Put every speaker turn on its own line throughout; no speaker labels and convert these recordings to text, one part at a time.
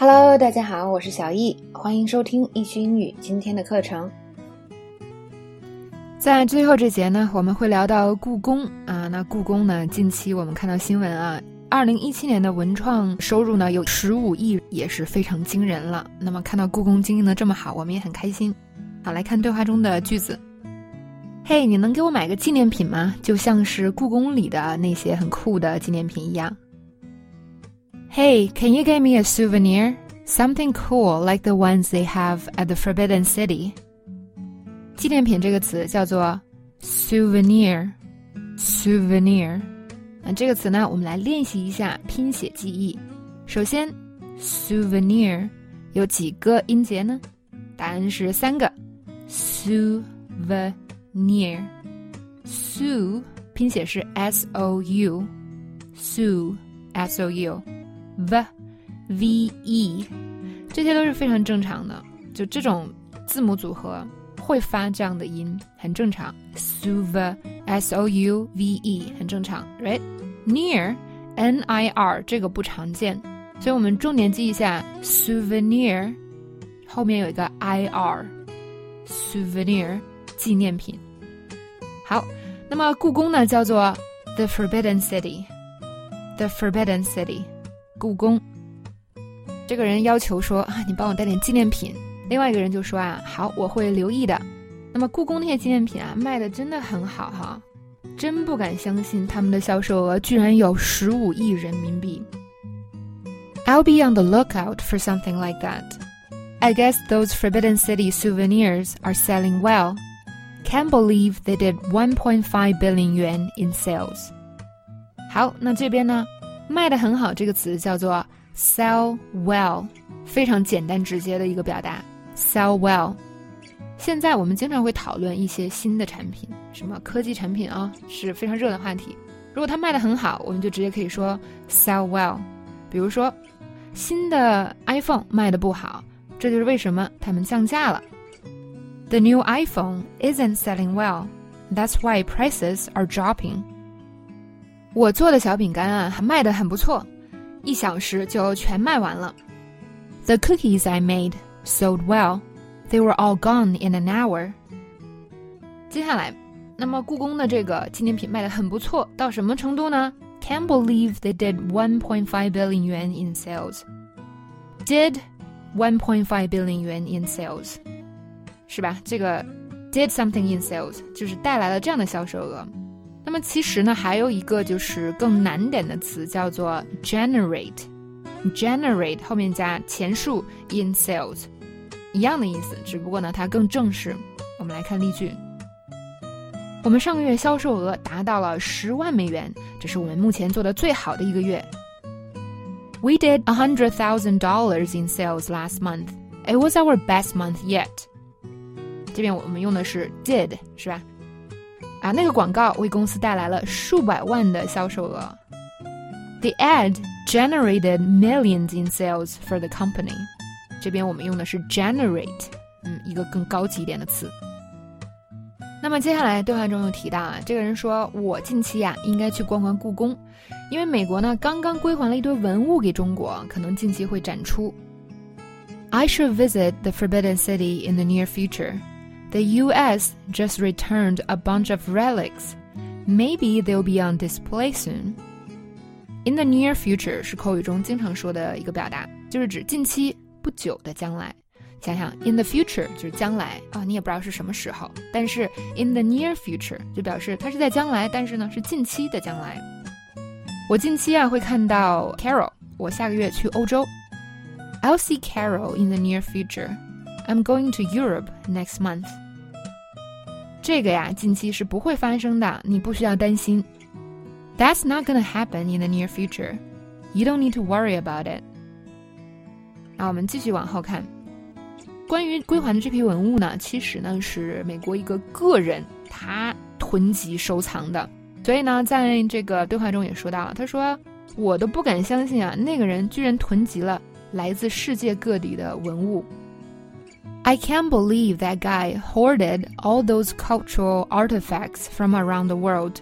Hello，大家好，我是小易，欢迎收听易趣英语今天的课程。
在最后这节呢，我们会聊到故宫啊。那故宫呢，近期我们看到新闻啊，二零一七年的文创收入呢有十五亿，也是非常惊人了。那么看到故宫经营的这么好，我们也很开心。好，来看对话中的句子。嘿，你能给我买个纪念品吗？就像是故宫里的那些很酷的纪念品一样。Hey, can you get me a souvenir? Something cool like the ones they have at the Forbidden City. 纪念品这个词叫做 souvenir。souvenir。那这个词呢，我们来练习一下拼写记忆。首先，souvenir 有几个音节呢？答案是三个。souvenir。near sue 拼写是 s o u sue s o u V v e 这些都是非常正常的，就这种字母组合会发这样的音，很正常。suve s o u v e 很正常，right near n i r 这个不常见，所以我们重点记一下 souvenir 后面有一个 i r souvenir 纪念品。好，那么故宫呢叫做 The Forbidden City，The Forbidden City，故宫。这个人要求说啊，你帮我带点纪念品。另外一个人就说啊，好，我会留意的。那么故宫那些纪念品啊，卖的真的很好哈，真不敢相信他们的销售额居然有十五亿人民币。I'll be on the lookout for something like that. I guess those Forbidden City souvenirs are selling well. Can't believe they did 1.5 billion yuan in sales。好，那这边呢， 卖的很好这个词叫做 sell well，非常简单直接的一个表达，sell well。现在我们经常会讨论一些新的产品，什么科技产品啊，是非常热的话题。如果它卖的很好，我们就直接可以说 sell well。比如说，新的 iPhone 卖的不好，这就是为什么他们降价了。The new iPhone isn't selling well. That's why prices are dropping. 我做的小饼干啊，还卖的很不错，一小时就全卖完了。The cookies I made sold well. They were all gone in an hour. 接下来，那么故宫的这个纪念品卖的很不错，到什么程度呢？Can't believe they did 1.5 billion yuan in sales. Did 1.5 billion yuan in sales. 是吧？这个 did something in sales 就是带来了这样的销售额。 那么其实呢，还有一个就是更难点的词叫做 generate。generate 后面加前数 in sales，一样的意思，只不过呢它更正式。我们来看例句：我们上个月销售额达到了十万美元，这是我们目前做的最好的一个月。We did a hundred thousand dollars in sales last month. It was our best month yet. 这边我们用的是 did 是吧？啊，那个广告为公司带来了数百万的销售额。The ad generated millions in sales for the company。这边我们用的是 generate，嗯，一个更高级一点的词。那么接下来对话中又提到啊，这个人说我近期呀应该去逛逛故宫，因为美国呢刚刚归还了一堆文物给中国，可能近期会展出。I should visit the Forbidden City in the near future. The U.S. just returned a bunch of relics. Maybe they'll be on display soon. In the near future 是口语中经常说的一个表达，就是指近期、不久的将来。想想 in the future 就是将来啊，你也不知道是什么时候。但是 in the near future 就表示它是在将来，但是呢是近期的将来。我近期啊会看到 Carol，我下个月去欧洲。I'll see Carol in the near future. I'm going to Europe next month。这个呀，近期是不会发生的，你不需要担心。That's not gonna happen in the near future. You don't need to worry about it。那我们继续往后看，关于归还的这批文物呢，其实呢是美国一个个人他囤积收藏的，所以呢，在这个对话中也说到了，他说我都不敢相信啊，那个人居然囤积了来自世界各地的文物。I can't believe that guy hoarded all those cultural artifacts from around the world.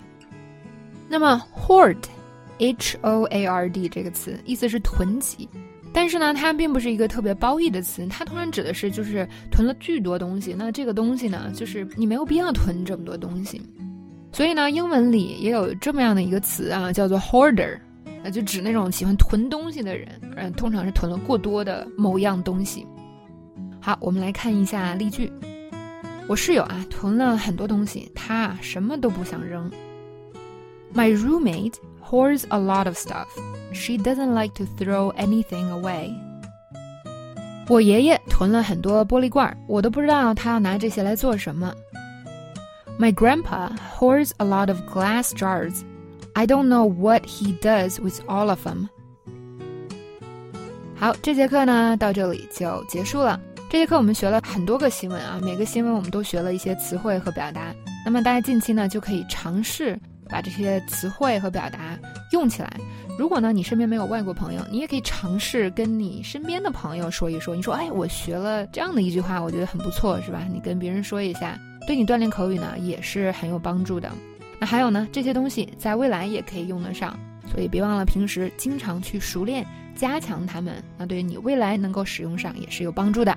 那么 hoard，h o a r d 这个词意思是囤积，但是呢，它并不是一个特别褒义的词，它通常指的是就是囤了巨多东西。那这个东西呢，就是你没有必要囤这么多东西。所以呢，英文里也有这么样的一个词啊，叫做 hoarder，那就指那种喜欢囤东西的人，嗯，通常是囤了过多的某样东西。好，我们来看一下例句。我室友啊，囤了很多东西，他什么都不想扔。My roommate hoards a lot of stuff. She doesn't like to throw anything away. 我爷爷囤了很多玻璃罐，我都不知道他要拿这些来做什么。My grandpa hoards a lot of glass jars. I don't know what he does with all of them. 好，这节课呢到这里就结束了。 这节课我们学了很多个新闻啊，每个新闻我们都学了一些词汇和表达。那么大家近期呢就可以尝试把这些词汇和表达用起来。如果呢你身边没有外国朋友，你也可以尝试跟你身边的朋友说一说。你说，哎，我学了这样的一句话，我觉得很不错，是吧？你跟别人说一下。对你锻炼口语呢也是很有帮助的。那还有呢，这些东西在未来也可以用得上，所以别忘了平时经常去熟练、加强它们。那对于你未来能够使用上也是有帮助的。